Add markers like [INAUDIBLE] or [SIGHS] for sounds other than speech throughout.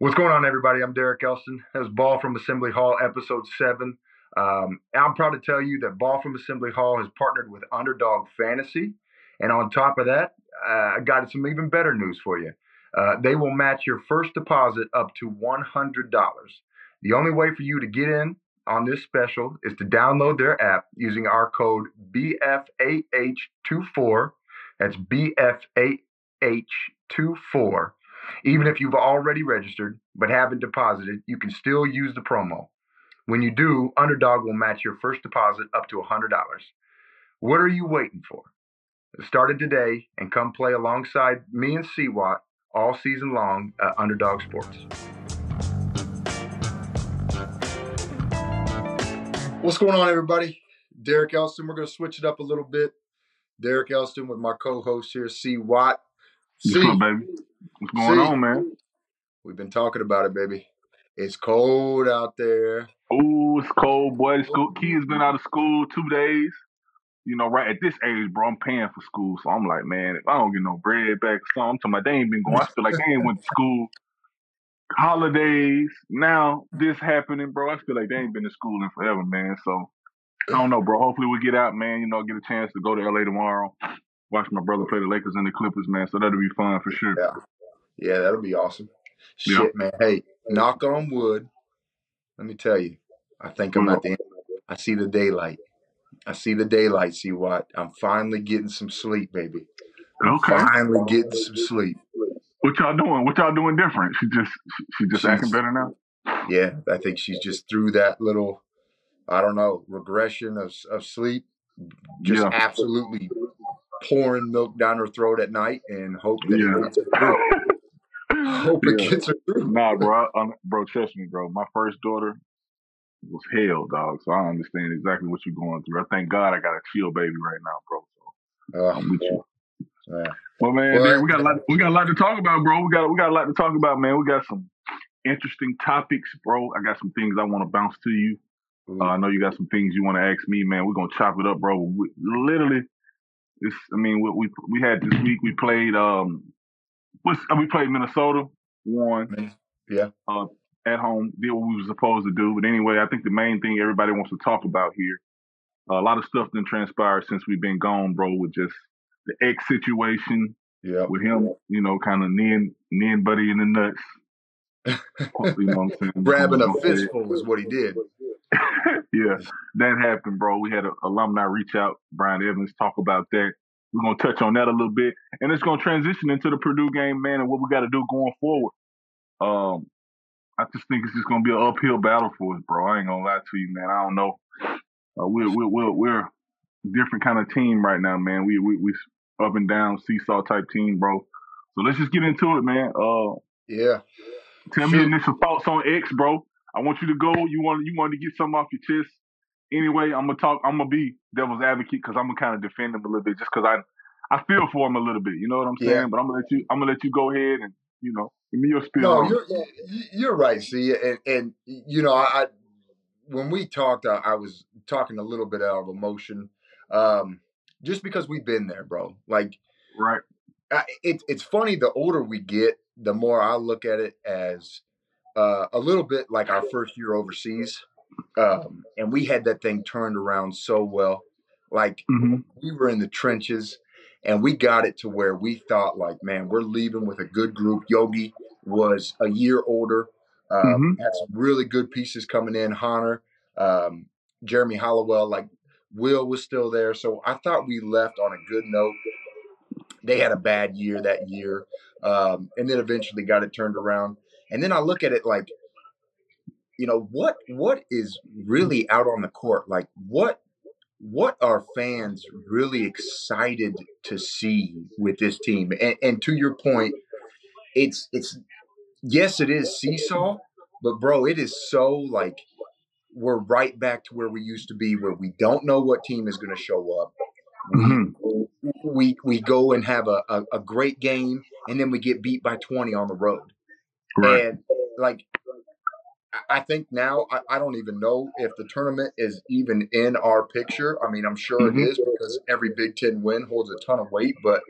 What's going on, everybody? I'm Derek Elston. That was Ball from Assembly Hall, episode seven. Um, I'm proud to tell you that Ball from Assembly Hall has partnered with Underdog Fantasy. And on top of that, uh, I got some even better news for you. Uh, they will match your first deposit up to $100. The only way for you to get in on this special is to download their app using our code BFAH24. That's BFAH24 even if you've already registered but haven't deposited, you can still use the promo. When you do, Underdog will match your first deposit up to $100. What are you waiting for? Start it today and come play alongside me and CWAT all season long at Underdog Sports. What's going on, everybody? Derek Elston. We're going to switch it up a little bit. Derek Elston with my co-host here, C. Watt. What's up, baby? What's going C. on, man? We've been talking about it, baby. It's cold out there. Oh, it's cold, boy. School kids been out of school two days. You know, right at this age, bro, I'm paying for school, so I'm like, man, if I don't get no bread back, so I'm talking about they ain't been going. I feel like they ain't went to school. Holidays now, this happening, bro. I feel like they ain't been to school in forever, man. So I don't know, bro. Hopefully we get out, man. You know, get a chance to go to LA tomorrow, watch my brother play the Lakers and the Clippers, man. So that'll be fun for sure. Yeah. Yeah, that'll be awesome. Shit, Yeah. man. Hey, knock on wood. Let me tell you, I think I'm at the end. I see the daylight. I see the daylight. See what? I'm finally getting some sleep, baby. Okay. Finally getting some sleep. What y'all doing? What y'all doing different? She just she, just She's- acting better now. Yeah, I think she's just through that little, I don't know, regression of of sleep. Just Yeah. absolutely pouring milk down her throat at night and hope that Yeah. it gets her through. [LAUGHS] Hope it gets her through. Nah, bro. I, I'm- bro, trust me, bro. My first daughter was hell, dog. So I understand exactly what you're going through. I thank God I got a chill baby right now, bro. So Uh, I'm with you. yeah. Well, man, Well, Derek, we got a lot. We got a lot to talk about, bro. We got we got a lot to talk about, man. We got some interesting topics, bro. I got some things I want to bounce to you. Uh, I know you got some things you want to ask me, man. We're gonna chop it up, bro. We, literally, this. I mean, we, we we had this week. We played. Um, what's, uh, we played Minnesota. Won. Yeah. Uh, at home, did what we were supposed to do. But anyway, I think the main thing everybody wants to talk about here. a lot of stuff done transpired since we've been gone, bro. With just the X situation Yeah. with him, you know, kind of kneeing, kneeing Buddy in the nuts. [LAUGHS] You know what I'm saying? Grabbing a Gonna say it. fistful is what he did. [LAUGHS] yeah, that happened, bro. We had an alumni reach out, Brian Evans, talk about that. We're gonna touch on that a little bit, and it's gonna transition into the Purdue game, man, and what we got to do going forward. Um, I just think it's just gonna be an uphill battle for us, bro. I ain't gonna lie to you, man. I don't know. Uh, we're we're we're, we're a different kind of team right now, man. We we we up and down seesaw type team, bro. So let's just get into it, man. Uh, Yeah. Tell me your initial thoughts on X, bro. I want you to go. You want you want to get something off your chest. Anyway, I'm gonna talk. I'm gonna be devil's advocate because I'm gonna kind of defend him a little bit, just because I I feel for him a little bit. You know what I'm saying? Yeah. But I'm gonna let you. I'm gonna let you go ahead and you know give me your spiel. No, you're you- you're right. See, and, and you know, I, I when we talked, I, I was talking a little bit out of emotion, um, just because we've been there, bro. Like, right. I, it, it's funny. The older we get, the more I look at it as uh, a little bit like our first year overseas, um, and we had that thing turned around so well. Like hmm we were in the trenches and we got it to where we thought like man we're leaving with a good group. Yogi was a year older um, had some really good pieces coming in. Hanner, um, jeremy hollowell like will was still there. So i thought we left on a good note. They had a bad year that year um, and then eventually got it turned around and then i look at it like you know what what is really out on the court like what what are fans really excited to see with this team? And, and to your point, it's it's yes, it is seesaw, but bro, it is so like we're right back to where we used to be, where we don't know what team is going to show up. We, Mhm. we we go and have a, a, a great game, and then we get beat by twenty on the road. Right. And like, I- think now I, I don't even know if the tournament is even in our picture. I mean, I'm sure Mhm. it is because every Big Ten win holds a ton of weight. But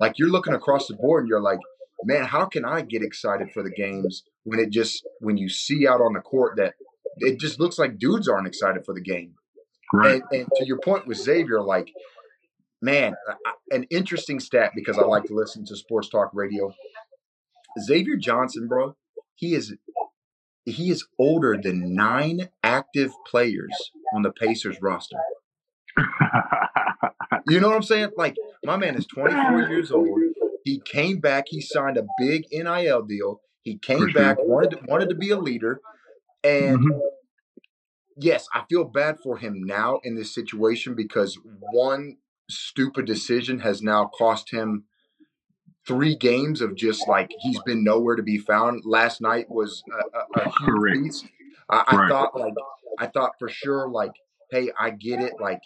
like, you're looking across the board and you're like, man, how can I get excited for the games when it just when you see out on the court that it just looks like dudes aren't excited for the game. Right. And, and to your point with Xavier, like, man, an interesting stat because I like to listen to sports talk radio. Xavier Johnson, bro, he is he is older than nine active players on the Pacers roster. [LAUGHS] you know what I'm saying? Like, my man is 24 years old. He came back. He signed a big NIL deal. He came back, wanted to, wanted to be a leader, and mm-hmm. yes, I feel bad for him now in this situation because one stupid decision has now cost him three games of just like he's been nowhere to be found. Last night was a, a, a huge piece. I, I thought like I thought for sure like, hey, I get it. Like,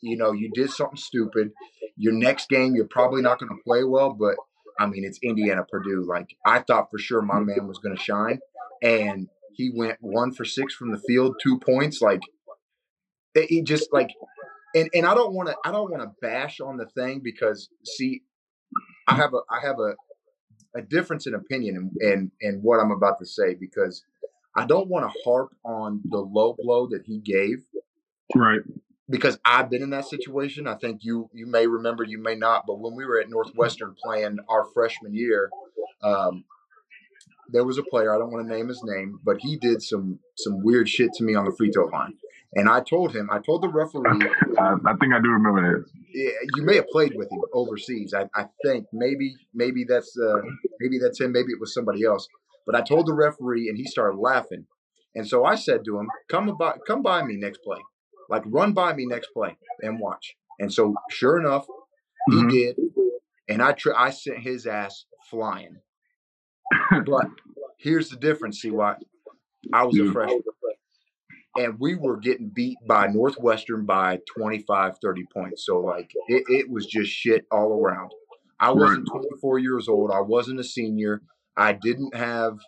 you know, you did something stupid. Your next game, you're probably not going to play well, but I mean, it's Indiana Purdue. Like I thought for sure my man was going to shine, and he went one for six from the field, two points. Like he just like, and and I don't want to I don't want to bash on the thing because see, I have a I have a a difference in opinion and and and what I'm about to say because I don't want to harp on the low blow that he gave. Right because I've been in that situation. I think you you may remember, you may not, but when we were at Northwestern playing our freshman year, um, there was a player I don't want to name his name, but he did some some weird shit to me on the free throw line, and I told him, I told the referee. I, I think I do remember that. You may have played with him overseas. I, I think maybe maybe that's uh, maybe that's him. Maybe it was somebody else. But I told the referee, and he started laughing. And so I said to him, "Come by, come by me next play." Like, run by me next play and watch. And so, sure enough, he mm-hmm. did. And I I sent his ass flying. but here's the difference, see why I was a freshman. And we were getting beat by Northwestern by 25, 30 points. So, like, it, it was just shit all around. I wasn't 24 years old. I wasn't a senior. I didn't have,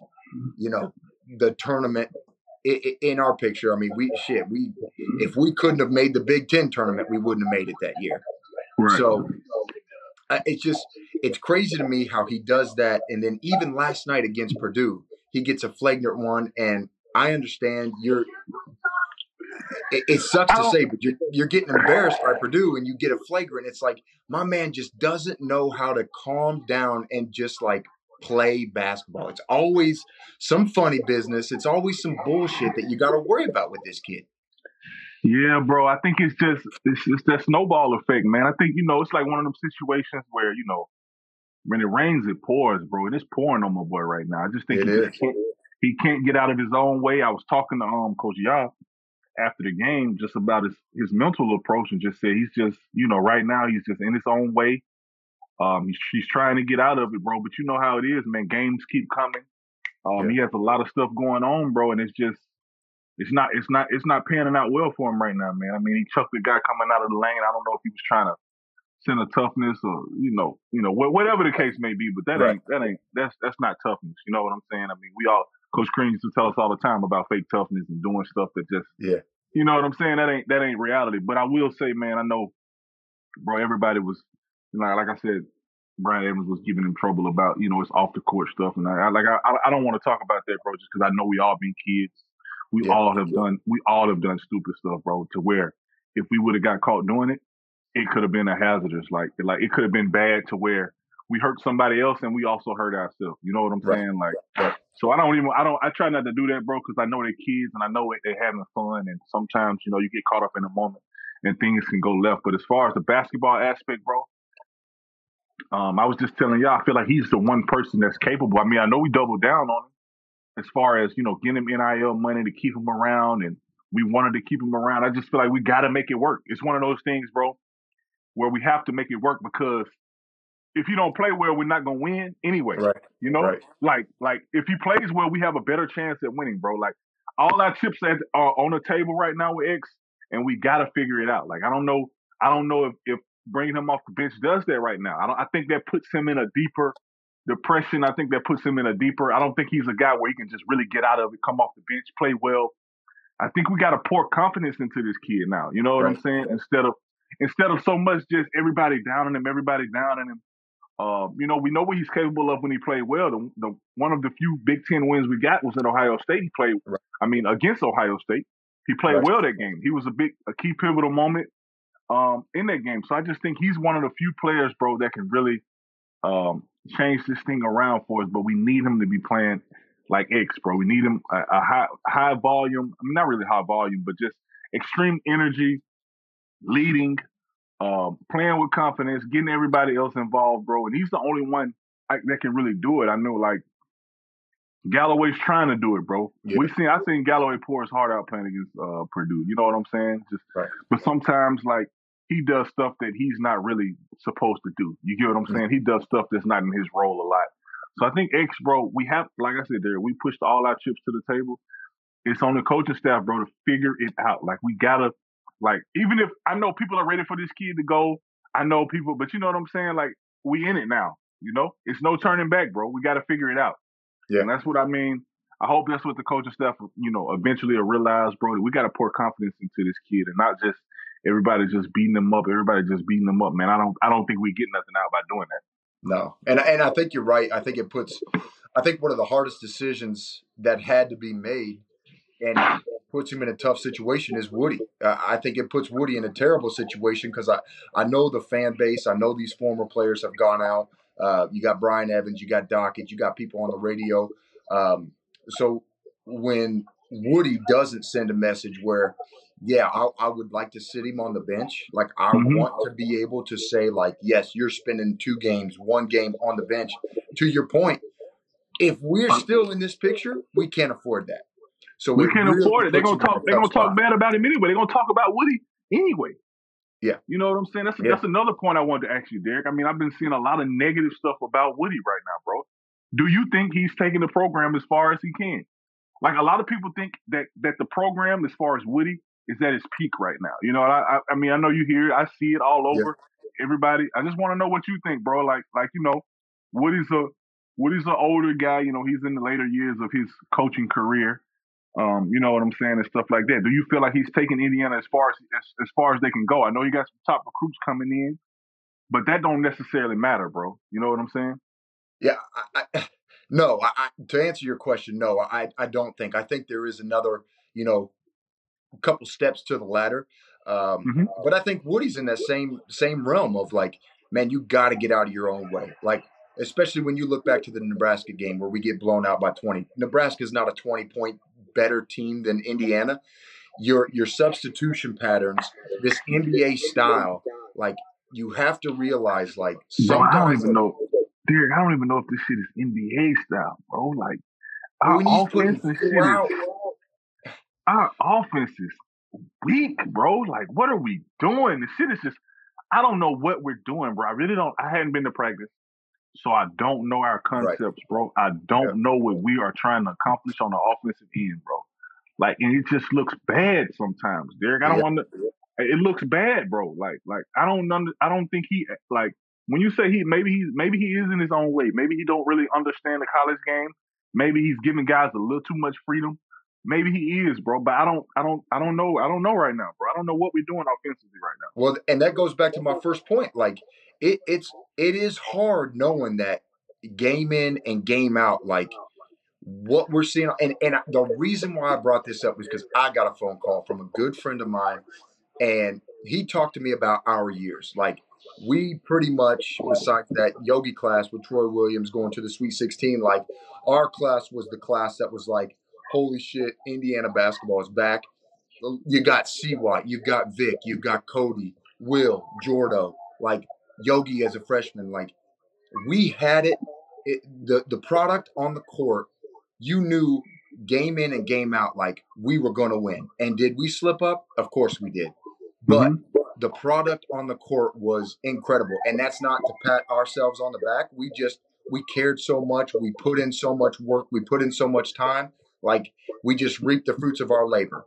you know, the tournament in our picture, I mean, we shit. We if we couldn't have made the Big Ten tournament, we wouldn't have made it that year. Right. So uh, it's just it's crazy to me how he does that. And then even last night against Purdue, he gets a flagrant one. And I understand you're. It, it sucks to oh. say, but you're you're getting embarrassed by Purdue, and you get a flagrant. It's like my man just doesn't know how to calm down and just like play basketball. It's always some funny business. It's always some bullshit that you got to worry about with this kid. Yeah, bro. I think it's just it's just that snowball effect, man. I think you know it's like one of them situations where you know when it rains, it pours, bro, and it's pouring on my boy right now. I just think he, can't, he can't get out of his own way. I was talking to um Coach Yah after the game just about his his mental approach and just said he's just you know right now he's just in his own way. Um, he's, he's trying to get out of it, bro. But you know how it is, man. Games keep coming. Um, yeah. he has a lot of stuff going on, bro, and it's just it's not it's not it's not panning out well for him right now, man. I mean, he chucked the guy coming out of the lane. I don't know if he was trying to send a toughness or you know you know whatever the case may be, but that right. ain't that ain't that's that's not toughness. You know what I'm saying? I mean, we all Coach Crean used to tell us all the time about fake toughness and doing stuff that just yeah. You know what I'm saying? That ain't that ain't reality. But I will say, man, I know, bro. Everybody was you know, like I said, Brian Evans was giving him trouble about, you know, it's off the court stuff, and I, I like I, I don't want to talk about that, bro, just because I know we all been kids. We yeah. all have done we all have done stupid stuff, bro. To where if we would have got caught doing it, it could have been a hazardous, like like it could have been bad to where we hurt somebody else and we also hurt ourselves. You know what I'm right. saying? Like, right. so I don't even I don't I try not to do that, bro, because I know they're kids and I know they're having fun, and sometimes you know you get caught up in a moment and things can go left. But as far as the basketball aspect, bro, um, I was just telling y'all, I feel like he's the one person that's capable. I mean, I know we doubled down on him as far as, you know, getting him NIL money to keep him around and we wanted to keep him around. I just feel like we got to make it work. It's one of those things, bro, where we have to make it work because if you don't play well, we're not gonna win anyway. Right. You know, right. like like if he plays well, we have a better chance at winning, bro. Like all our chips are on the table right now with X, and we got to figure it out. Like I don't know, I don't know if if bringing him off the bench does that right now. I don't. I think that puts him in a deeper depression. I think that puts him in a deeper. I don't think he's a guy where he can just really get out of it, come off the bench, play well. I think we got to pour confidence into this kid now. You know what right. I'm saying? Instead of instead of so much just everybody down on him, everybody down on him. Um, you know, we know what he's capable of when he played well. The, the, one of the few Big Ten wins we got was at Ohio State. He played, right. I mean, against Ohio State. He played right. well that game. He was a big, a key pivotal moment um, in that game. So I just think he's one of the few players, bro, that can really um, change this thing around for us. But we need him to be playing like X, bro. We need him a, a high, high volume. I mean, not really high volume, but just extreme energy, leading, um, playing with confidence, getting everybody else involved, bro. And he's the only one I, that can really do it. I know, like Galloway's trying to do it, bro. Yeah. We seen I seen Galloway pour his heart out playing against uh, Purdue. You know what I'm saying? Just, right. but sometimes like he does stuff that he's not really supposed to do. You get what I'm saying? Mm-hmm. He does stuff that's not in his role a lot. So I think X, bro, we have, like I said, there, we pushed all our chips to the table. It's on the coaching staff, bro, to figure it out. Like we gotta, like even if I know people are ready for this kid to go, I know people, but you know what I'm saying? Like we in it now. You know, it's no turning back, bro. We got to figure it out. Yeah. And that's what I mean. I hope that's what the coaching staff, you know, eventually will realize, bro, that we got to pour confidence into this kid and not just everybody just beating them up. Everybody just beating them up, man. I don't, I don't think we get nothing out by doing that. No, and and I think you're right. I think it puts, I think one of the hardest decisions that had to be made, and puts him in a tough situation is Woody. Uh, I think it puts Woody in a terrible situation because I I know the fan base. I know these former players have gone out. Uh, you got Brian Evans, you got Dockett, you got people on the radio. Um, so when Woody doesn't send a message where, yeah, I, I, would like to sit him on the bench. Like I mm-hmm. want to be able to say, like, yes, you're spending two games, one game on the bench. To your point, if we're still in this picture, we can't afford that. So we can't really afford it. They're gonna talk. They're gonna talk bad about him anyway. They're gonna talk about Woody anyway. Yeah. You know what I'm saying? That's yeah. that's another point I wanted to ask you, Derek. I mean, I've been seeing a lot of negative stuff about Woody right now, bro. Do you think he's taking the program as far as he can? Like a lot of people think that that the program, as far as Woody, is at its peak right now. You know, I I, I mean, I know you hear, it, I see it all over. Yeah. Everybody, I just want to know what you think, bro. Like like you know, Woody's a Woody's an older guy. You know, he's in the later years of his coaching career. Um, you know what I'm saying, and stuff like that. Do you feel like he's taking Indiana as far as, as as far as they can go? I know you got some top recruits coming in, but that don't necessarily matter, bro. You know what I'm saying? Yeah. I, I, [SIGHS] no. I, to answer your question, no. I I don't think. I think there is another, you know, couple steps to the ladder. Um, mm-hmm. But I think Woody's in that same same realm of like, man, you got to get out of your own way. Like especially when you look back to the Nebraska game where we get blown out by 20. Nebraska is not a 20 point better team than Indiana. Your your substitution patterns, this NBA style, like you have to realize, like bro, I don't even know, Derek. I don't even know if this shit is NBA style, bro. Like our offense and shit is, our offense is weak, bro. Like what are we doing? The shit is just. I don't know what we're doing, bro. I really don't. I hadn't been to practice. So I don't know our concepts, right. bro. I don't yeah. know what we are trying to accomplish on the offensive end, bro. Like, and it just looks bad sometimes, Derek. I don't yeah. want to. It looks bad, bro. Like, like I don't under, I don't think he like when you say he maybe he's maybe he is in his own way. Maybe he don't really understand the college game. Maybe he's giving guys a little too much freedom. Maybe he is, bro. But I don't, I don't, I don't know. I don't know right now, bro. I don't know what we're doing offensively right now. Well, and that goes back to my first point. Like it, it's it is hard knowing that game in and game out, like what we're seeing. And and the reason why I brought this up is because I got a phone call from a good friend of mine, and he talked to me about our years. Like we pretty much, besides that Yogi class with Troy Williams going to the Sweet 16, like our class was the class that was like, holy shit, Indiana basketball is back. You got White, you've got Vic, you've got Cody, Will, Jordo. Like Yogi as a freshman, like we had it, it the the product on the court, you knew game in and game out like we were going to win. And did we slip up? Of course we did. But mm-hmm. the product on the court was incredible. And that's not to pat ourselves on the back. We just we cared so much, we put in so much work, we put in so much time, like we just reap the fruits of our labor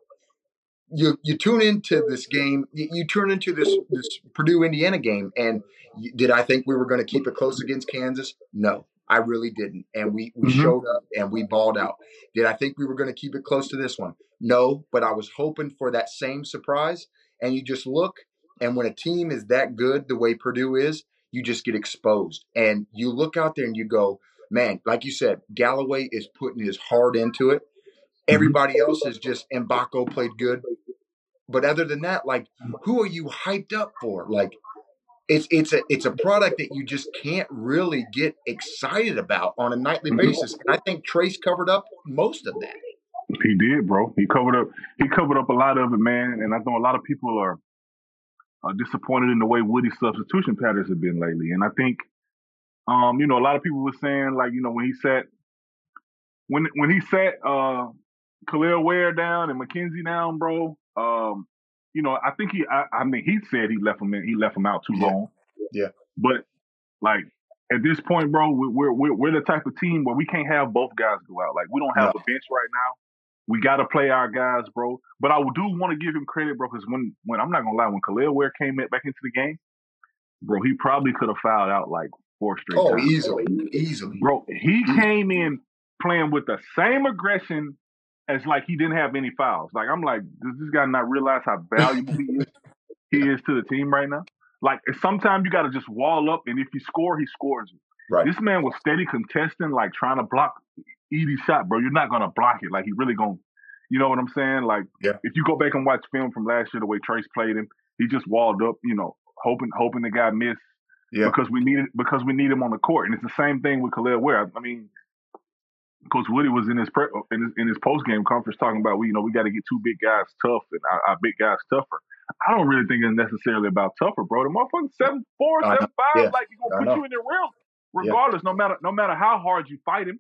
you you tune into this game, you, you turn into this this Purdue Indiana game, and you, did I think we were going to keep it close against Kansas? No, I really didn't, and we we mm-hmm. showed up and we balled out. Did I think we were going to keep it close to this one? No, but I was hoping for that same surprise. And you just look, and when a team is that good, the way Purdue is, you just get exposed. And you look out there and you go, man, like you said, Galloway is putting his heart into it. Mm-hmm. Everybody else is just Mgbako played good. But other than that, like who are you hyped up for? Like it's it's a it's a product that you just can't really get excited about on a nightly mm-hmm. basis. And I think Trace covered up most of that. He did, bro. He covered up he covered up a lot of it, man. And I know a lot of people are, are disappointed in the way Woody's substitution patterns have been lately. And I think um, you know, a lot of people were saying like, you know, when he sat when when he sat uh Kel'el Ware down and McKenzie down, bro, um, you know, I think he, I, I, mean, he said he left him in, he left him out too yeah. long. Yeah. But like at this point, bro, we're, we're we're the type of team where we can't have both guys go out. Like we don't have no. a bench right now. We got to play our guys, bro. But I do want to give him credit, bro, because when when I'm not gonna lie, when Kel'el Ware came back into the game, bro, he probably could have fouled out like four straight. Oh, times. easily, easily, bro. He mm-hmm. came in playing with the same aggression as like he didn't have any fouls. Like I'm like, does this guy not realize how valuable he is? He is to the team right now. Like sometimes you got to just wall up, and if you score, he scores it. Right. This man was steady contesting, like trying to block Edey's shot, bro. You're not gonna block it. Like he really gonna, you know what I'm saying? Like yeah. if you go back and watch film from last year, the way Trace played him, he just walled up, you know, hoping hoping the guy missed. Yeah. Because we needed because we need him on the court, and it's the same thing with Kel'el Ware. I mean, Coach Woody was in his pre- in his, in his post game conference talking about we you know we got to get two big guys tough and our, our, big guys tougher. I don't really think it's necessarily about tougher, bro. The motherfucker seven four, uh, seven five, yeah. like he gonna put you in the rim regardless. Yeah. No matter no matter how hard you fight him.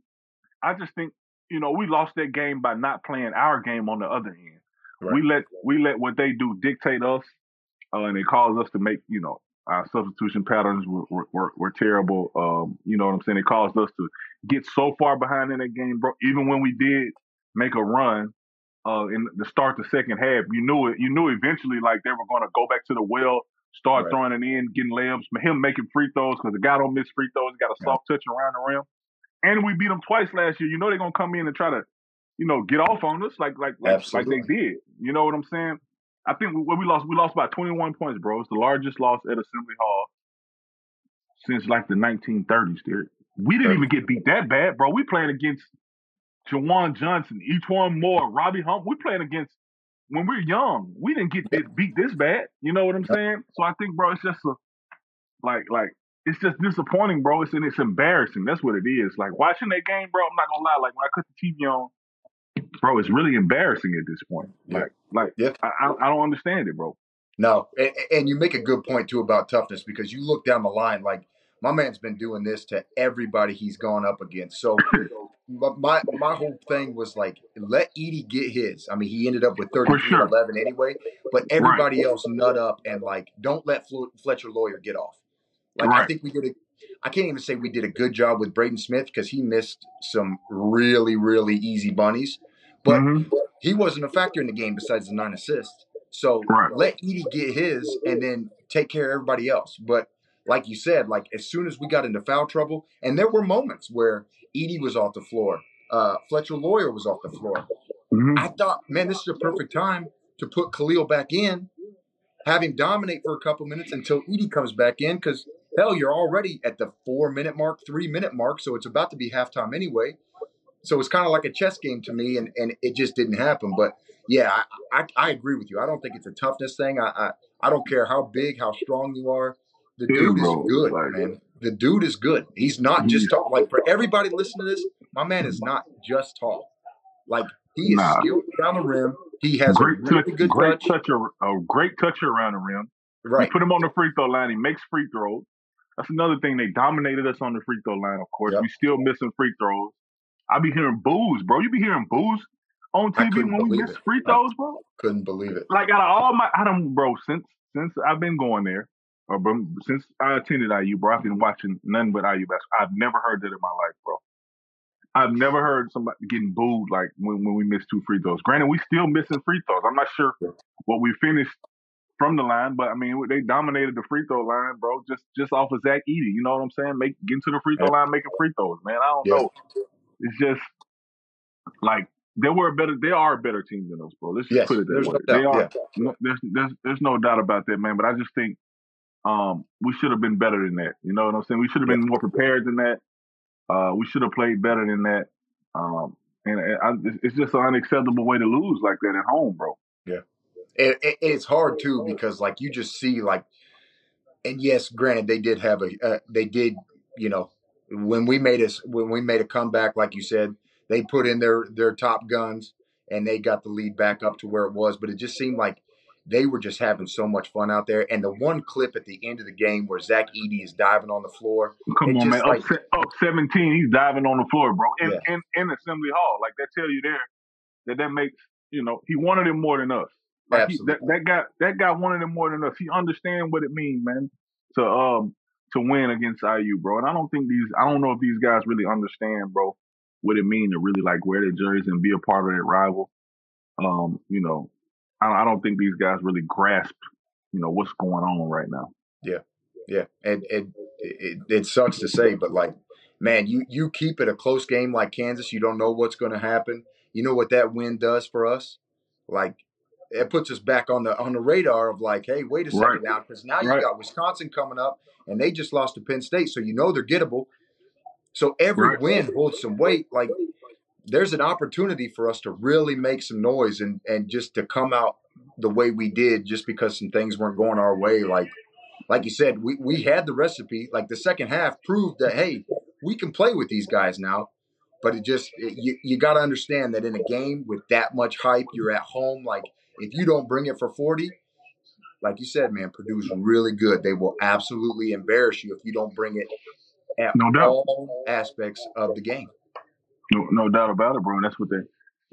I just think you know we lost that game by not playing our game on the other end. Right. We let we let what they do dictate us, uh, and it caused us to make you know our substitution patterns were, were, were, terrible. Um, you know what I'm saying? It caused us to get so far behind in that game, bro. Even when we did make a run uh, in the start the second half, you knew it. You knew eventually, like they were going to go back to the well, start right. throwing it in, getting layups, him making free throws because the guy don't miss free throws. He got a soft touch around the rim, and we beat them twice last year. You know they're gonna come in and try to, you know, get off on us like like like, like they did. You know what I'm saying? I think when we lost, we lost by 21 points, bro. It's the largest loss at Assembly Hall since like the 1930s, dude. We didn't even get beat that bad, bro. We playing against JaJuan Johnson, E'Twaun Moore, Robbie Hummel. We playing against when we're young. We didn't get beat this bad. You know what I'm saying? So I think, bro, it's just a like like it's just disappointing, bro. It's and it's embarrassing. That's what it is. Like watching that game, bro. I'm not gonna lie. Like when I cut the TV on, bro, it's really embarrassing at this point. Yeah. Like, like, yeah. I, I don't understand it, bro. No, and, and, you make a good point too about toughness because you look down the line, like my man's been doing this to everybody he's gone up against. So [LAUGHS] my my whole thing was like, let Edey get his. I mean, he ended up with 33 sure. 11 anyway, but everybody right. else nut up and like, don't let Fletcher Loyer get off. Like, right. I think we did a I can't even say we did a good job with Braden Smith because he missed some really, really easy bunnies. But mm-hmm. he wasn't a factor in the game besides the nine assists. So right. let Edey get his and then take care of everybody else. But like you said, like as soon as we got into foul trouble, and there were moments where Edey was off the floor, uh, Fletcher Loyer was off the floor. Mm-hmm. I thought, man, this is a perfect time to put Kel'el back in, have him dominate for a couple minutes until Edey comes back in because hell, you're already at the four minute mark, three minute mark, so it's about to be halftime anyway. So it's kind of like a chess game to me, and, and it just didn't happen. But yeah, I, I, I agree with you. I don't think it's a toughness thing. I, I, I don't care how big, how strong you are. The dude is good, man. The dude is good. He's not just tall. Like for everybody listening to this, my man is not just tall. Like he is nah. skilled around the rim. He has great a really touch, good great touch. touch, a great touch around the rim. Right. You put him on the free throw line. He makes free throws. That's another thing. They dominated us on the free throw line, of course. Yep. We still missing free throws. I be hearing boos, bro. You be hearing boos on TV when we miss it. free throws, bro. Couldn't believe it. Like out of all my, I don't, bro. Since since I've been going there, or since I attended IU, bro, I've been watching nothing but IU basketball. I've never heard that in my life, bro. I've never heard somebody getting booed like when, when we miss two free throws. Granted, we still missing free throws. I'm not sure what we finished from the line, but I mean they dominated the free throw line, bro. Just just off of Zach Edey. You know what I'm saying? Make getting to the free throw line, making free throws, man. I don't yeah. know. It's just like they were a better. They are a better team than us, bro. Let's just yes, put it that way. No they are. Yeah. No, there's, there's there's no doubt about that, man. But I just think, um, we should have been better than that. You know what I'm saying? We should have been more prepared than that. Uh, we should have played better than that. Um, and I, it's just an unacceptable way to lose like that at home, bro. Yeah, it, it, it's hard too because like you just see like, and yes, granted they did have a uh, they did you know when we made us when we made a comeback like you said they put in their their top guns and they got the lead back up to where it was, but it just seemed like they were just having so much fun out there. And the one clip at the end of the game where Zach Edey is diving on the floor. Come on, man. Like, up, up, 17, he's diving on the floor, bro. In, yeah. in, in Assembly Hall. Like that tell you there that that makes, you know, he wanted it more than us. Like he, that, that guy that guy wanted it more than us. He understand what it means, man, to um to win against IU, bro. And I don't think these I don't know if these guys really understand, bro, what it means to really like wear their jerseys and be a part of that rival. Um, you know, I, don't think these guys really grasp, you know, what's going on right now. Yeah, yeah, and, and it, it sucks to say, but like, man, you you keep it a close game like Kansas. You don't know what's going to happen. You know what that win does for us? Like, it puts us back on the on the radar of like, hey, wait a second right. now, because now you right. got Wisconsin coming up, and they just lost to Penn State, so you know they're gettable. So every right. win holds some weight. Like there's an opportunity for us to really make some noise and and just to come out the way we did just because some things weren't going our way like like you said we, we had the recipe like the second half proved that hey we can play with these guys now but it just it, you, you got to understand that in a game with that much hype you're at home like if you don't bring it for 40 like you said man purdue's really good they will absolutely embarrass you if you don't bring it at no all aspects of the game no, no doubt about it, bro. And that's what they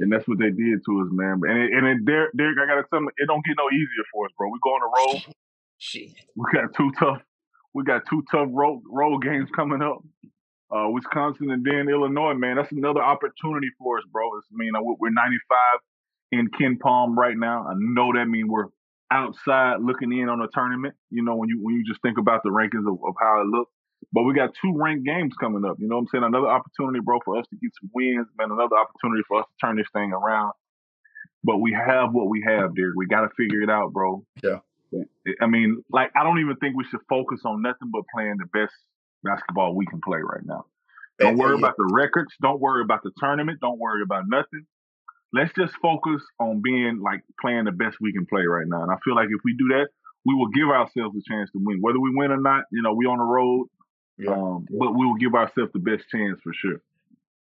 and that's what they did to us, man. And it, and it, Derek, Derek, I gotta tell you, it don't get no easier for us, bro. We go on the road. [LAUGHS] Shit. We got two tough. We got two tough road road games coming up. Uh, Wisconsin and then Illinois, man. That's another opportunity for us, bro. It's, I mean, we're 95 in KenPom right now. I know that means we're outside looking in on a tournament. You know, when you when you just think about the rankings of, of how it looks. But we got two ranked games coming up. You know what I'm saying? Another opportunity, bro, for us to get some wins, man. Another opportunity for us to turn this thing around. But we have what we have, Derek. We got to figure it out, bro. Yeah. I mean, like, I don't even think we should focus on nothing but playing the best basketball we can play right now. Don't worry about the records. Don't worry about the tournament. Don't worry about nothing. Let's just focus on being like playing the best we can play right now. And I feel like if we do that, we will give ourselves a chance to win. Whether we win or not, you know, we on the road. Yeah. Um, but we will give ourselves the best chance for sure.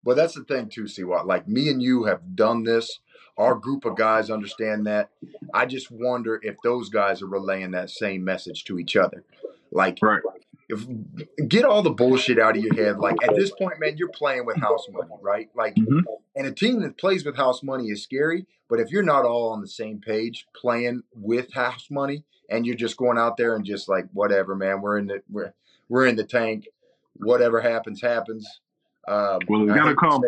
Well, that's the thing too, Siwa. Like me and you have done this. Our group of guys understand that. I just wonder if those guys are relaying that same message to each other. Like, right. If get all the bullshit out of your head. Like at this point, man, you're playing with house money, right? Like, mm-hmm. and a team that plays with house money is scary. But if you're not all on the same page, playing with house money, and you're just going out there and just like whatever, man, we're in the we're we're in the tank. Whatever happens, happens. Um, well, it's got to come.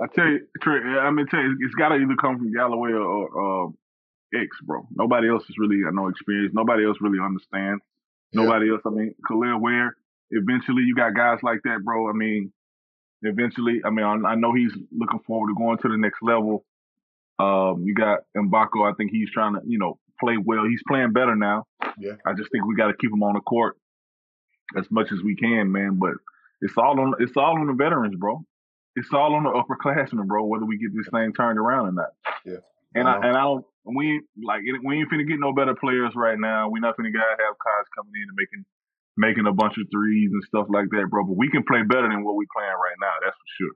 I tell you, Trey, I'm gonna tell you, it's got to either come from Galloway or, or uh, X, bro. Nobody else is really got no experience. Nobody else really understands. Nobody yeah. else. I mean, Kel'el Ware. Eventually, you got guys like that, bro. I mean, eventually, I mean, I, I know he's looking forward to going to the next level. Um, you got Mgbako. I think he's trying to, you know, play well. He's playing better now. Yeah. I just think we got to keep him on the court as much as we can, man. But it's all on it's all on the veterans, bro. It's all on the upperclassmen, bro. Whether we get this thing turned around or not. Yeah. And I, I and I don't we like we ain't finna get no better players right now. We not finna gotta have guys coming in and making making a bunch of threes and stuff like that, bro. But we can play better than what we playing right now. That's for sure.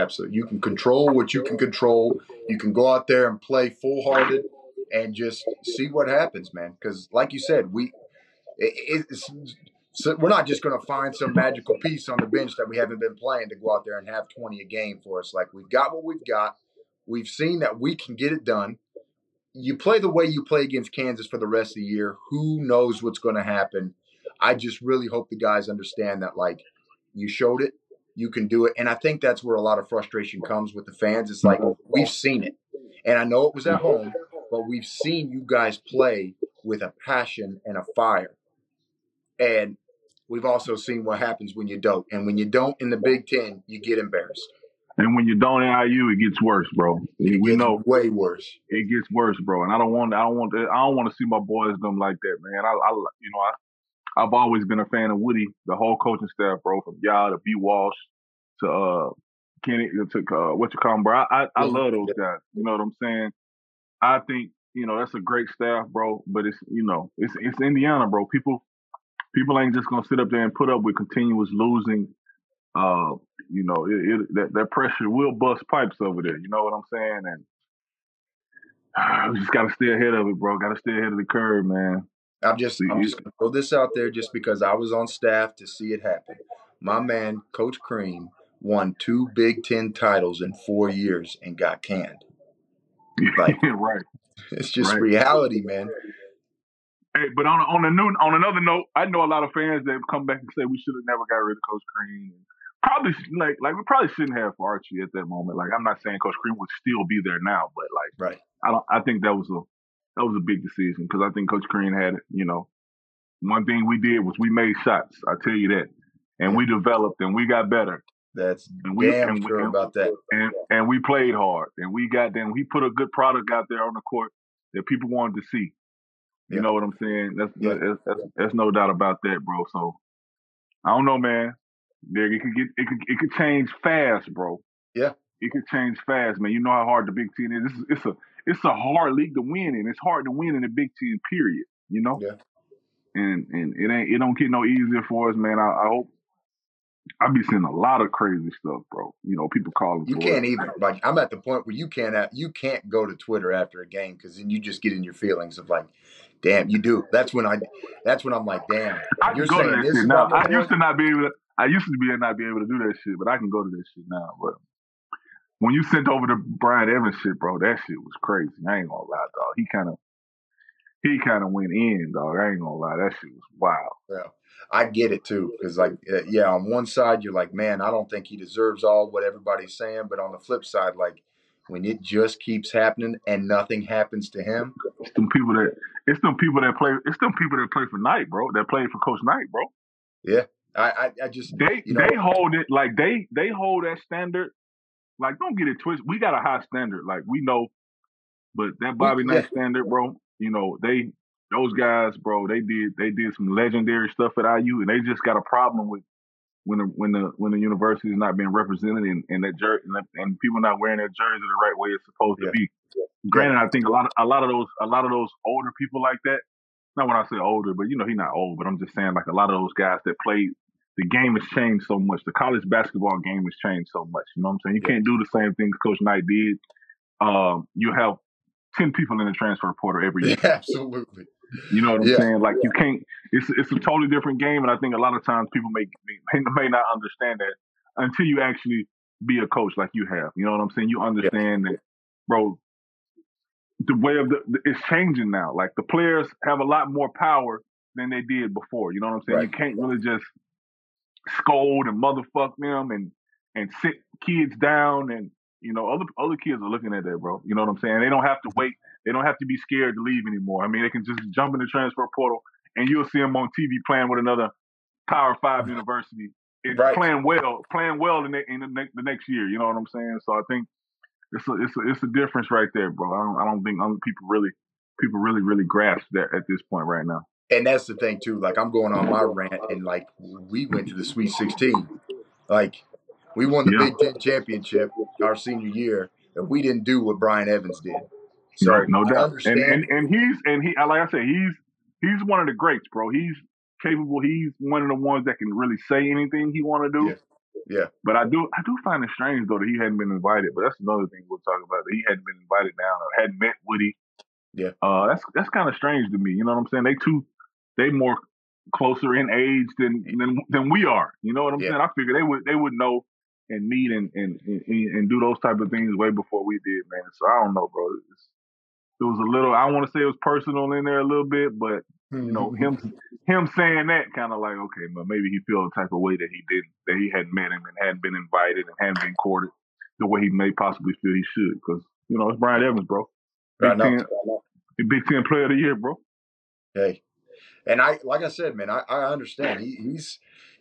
Absolutely. You can control what you can control. You can go out there and play full hearted and just see what happens, man. Because, like you said, we it, we're not just going to find some magical piece on the bench that we haven't been playing to go out there and have 20 a game for us. Like we've got what we've got. We've seen that we can get it done. You play the way you play against Kansas for the rest of the year. Who knows what's going to happen? I just really hope the guys understand that, like, you showed it, you can do it. And I think that's where a lot of frustration comes with the fans. It's like, we've seen it. And I know it was at home, but we've seen you guys play with a passion and a fire. And we've also seen what happens when you don't. And when you don't in the Big Ten, you get embarrassed. And when you don't in IU, it gets worse, bro. It we know way worse. It gets worse, bro. And I don't want, I don't want, to, I don't want to see my boys them like that, man. I, I you know, I, I've always been a fan of Woody, the whole coaching staff, bro, from y'all to B Walsh to uh Kenny to uh, what you call him, bro. I I, I love those guys. You know what I'm saying? I think you know that's a great staff, bro. But it's you know it's it's Indiana, bro. People people ain't just gonna sit up there and put up with continuous losing. Uh, you know, it, it, that that pressure will bust pipes over there. You know what I'm saying? And uh, [SIGHS] we just gotta stay ahead of it, bro. Gotta stay ahead of the curve, man. I'm just I'm just gonna throw this out there just because I was on staff to see it happen. My man, Coach Crean, won two Big Ten titles in four years and got canned. [LAUGHS] Like, right. It's just right. reality, man. Hey, but on on a new on another note, I know a lot of fans that come back and say we should have never got rid of Coach Crean. Probably like like we probably shouldn't have for Archie at that moment. Like I'm not saying Coach Crean would still be there now, but like right. I don't. I think that was a that was a big decision because I think Coach Crean had you know one thing we did was we made shots. I tell you that, and yeah. we developed and we got better. That's and we, damn and sure we, about that. And and we played hard, and we got them. We put a good product out there on the court that people wanted to see. You yeah. know what I'm saying? That's, yeah. that's, that's that's no doubt about that, bro. So I don't know, man. There it could get it could it could change fast, bro. Yeah, it could change fast, man. You know how hard the Big Ten is. It's, it's a it's a hard league to win in. It's hard to win in the Big Ten, period. You know. Yeah. And and it ain't it don't get no easier for us, man. I, I hope I be seeing a lot of crazy stuff, bro. You know, people calling. You can't even like. I'm at the point where you can't you can't go to Twitter after a game because then you just get in your feelings of like, damn, you do. That's when I. That's when I'm like, damn. I to that shit now. I used to not be able. To, I used to be and not be able to do that shit, but I can go to that shit now. But when you sent over the Brian Evans shit, bro, that shit was crazy. I ain't gonna lie, dog. He kind of he kind of went in, dog. I ain't gonna lie, that shit was wild. Yeah. I get it too, because like, uh, yeah, on one side you're like, man, I don't think he deserves all what everybody's saying, but on the flip side, like, when it just keeps happening and nothing happens to him, it's them people that it's them people that play. It's them people that play for Knight, bro. That play for Coach Knight, bro. Yeah, I, I, I just they you know, they hold it like they they hold that standard. Like, don't get it twisted. We got a high standard, like we know, but that Bobby yeah. Knight standard, bro. You know, they those guys, bro, they did they did some legendary stuff at IU, and they just got a problem with when the when the when the university is not being represented and, and that jersey and, and, people not wearing their jersey the right way it's supposed yeah. to be. Yeah. Granted, I think a lot of a lot of those a lot of those older people like that. Not when I say older, but you know he's not old, but I'm just saying like a lot of those guys that played. The game has changed so much. The college basketball game has changed so much. You know what I'm saying? You yeah. can't do the same things Coach Knight did. Um, you have ten people in the transfer portal every year. [LAUGHS] absolutely. You know what I'm yeah. saying? Like you can't. It's it's a totally different game, and I think a lot of times people may may, [LAUGHS] not understand that until you actually be a coach like you have. You know what I'm saying? You understand yeah. that, bro. The way of the it's changing now. Like the players have a lot more power than they did before. You know what I'm saying? Right. You can't really just scold and motherfuck them and and sit kids down and you know other other kids are looking at that, bro. You know what I'm saying? They don't have to wait they don't have to be scared to leave anymore. I mean, they can just jump in the transfer portal and you'll see them on TV playing with another Power Five mm-hmm. university, right. playing well, playing well in, the, in the, ne- the, next year. You know what I'm saying? So I think it's a, it's a, it's a difference right there, bro. I don't, I don't think um, people really people really really grasp that at this point right now. And that's the thing too. Like I'm going on my rant, and like we went to the Sweet 16, like we won the yeah. Big Ten championship our senior year, and we didn't do what Brian Evans did. So right, no doubt. And, and and he's and he like I said, he's he's one of the greats, bro. He's capable. He's one of the ones that can really say anything he want to do. Yeah. yeah. But I do I do find it strange though that he hadn't been invited. But that's another thing we'll talk about. That he hadn't been invited down or hadn't met Woody. Yeah. Uh, that's that's kind of strange to me. You know what I'm saying? They two, they more closer in age than than than we are. You know what I'm yeah. saying? I figure they would they would know and meet and, and and and do those type of things way before we did, man. So I don't know, bro. It's, it was a little. I want to say it was personal in there a little bit, but you know him mm-hmm. him saying that kind of like okay, but maybe he feel the type of way that he didn't that he hadn't met him and hadn't been invited and hadn't been courted the way he may possibly feel he should because you know it's Brian Evans, bro. Big Ten, Big Ten Player of the Year, bro. Hey, and I like I said, man, I, I understand. He, he's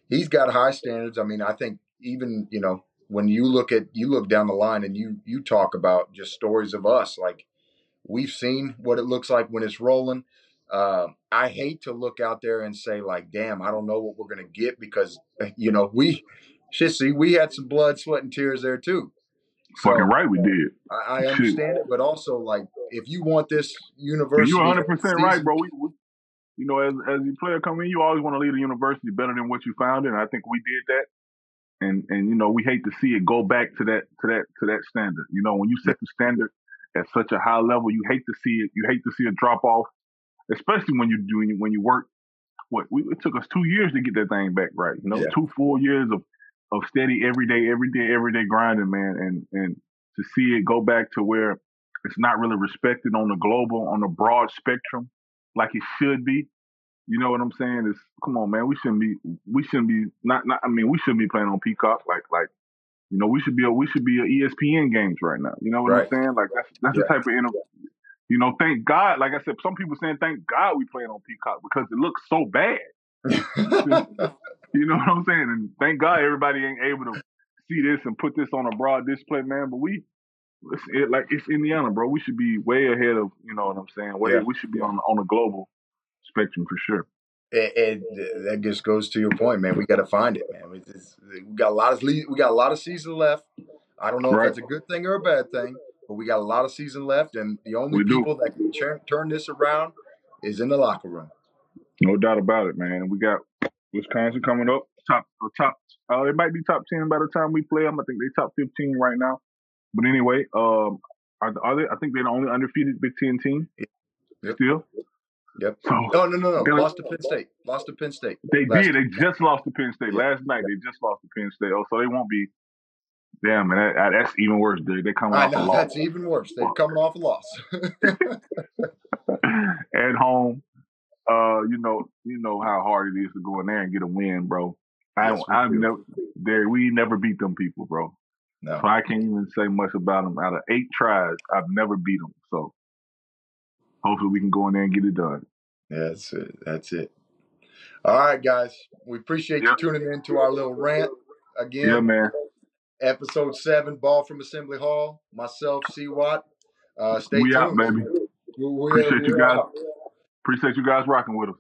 he's got high standards. I mean, I think even you know when you look at you look down the line and you you talk about just stories of us like We've seen what it looks like when it's rolling. uh, I hate to look out there and say like, "Damn, I don't know what we're gonna get," because [LAUGHS] you know we, shit, see, we had some blood, sweat, and tears there too. So, Fucking right, we did. I, I understand it, but also like, if you want this university, you're 100 percent right, bro. We, we, you know, as as a player coming in, you always want to leave a university better than what you found it. And I think we did that. And and you know, we hate to see it go back to that to that to that standard. You know, when you set the standard at such a high level, you hate to see it. You hate to see a drop off, especially when you're do when you work. What we, it took us two years to get that thing back right. You know, yeah. two full years of of steady every day, every day, every day grinding, man. And and to see it go back to where it's not really respected on the global, on the broad spectrum, like it should be. You know what I'm saying? Is come on, man. We shouldn't be. We shouldn't be. Not. Not. I mean, we shouldn't be playing on Peacock. Like. Like. You know, we should be. A, we should be a ESPN games right now. You know what right. I'm saying? Like that's that's yeah. the type of inter- You know, thank God. Like I said, some people saying thank God we playing on Peacock because it looks so bad. [LAUGHS] you know what I'm saying? And thank God everybody ain't able to see this and put this on a broad display, man. But we, it's it, like it's Indiana, bro. We should be way ahead of. You know what I'm saying? Way, yeah. We should be on on a global spectrum for sure. It, it, that just goes to your point, man. We got to find it, man. We, we, got a lot of we got a lot of season left. I don't know right. if that's a good thing or a bad thing, but we got a lot of season left, and the only we people do. that can turn, turn this around is in the locker room. No doubt about it, man. We got Wisconsin coming up, top top. Uh, it might be top ten by the time we play them. I think they top fifteen right now. But anyway, um, are, are they? I think they're the only undefeated Big Ten team. Yep. Still. Yep. So, no, no, no, no. Lost to Penn State. Lost to Penn State. They did. They just lost to Penn State last night. They just lost to Penn State. Oh, so they won't be. Damn, man, that, that's even worse, dude. They're coming I off know, a loss. That's even worse. They're coming off a loss. [LAUGHS] [LAUGHS] At home, uh, you know, you know how hard it is to go in there and get a win, bro. I, yes, I've never there. We never beat them people, bro. No. So I can't even say much about them. Out of eight tries, I've never beat them. So hopefully we can go in there and get it done. That's it. That's it. All right, guys. We appreciate yep. you tuning in to our little rant again. Yeah, man. Episode seven, Ball from Assembly Hall. Myself, C. Watt. Uh, stay we tuned. out, baby. We, we, appreciate you guys. Out. Appreciate you guys rocking with us.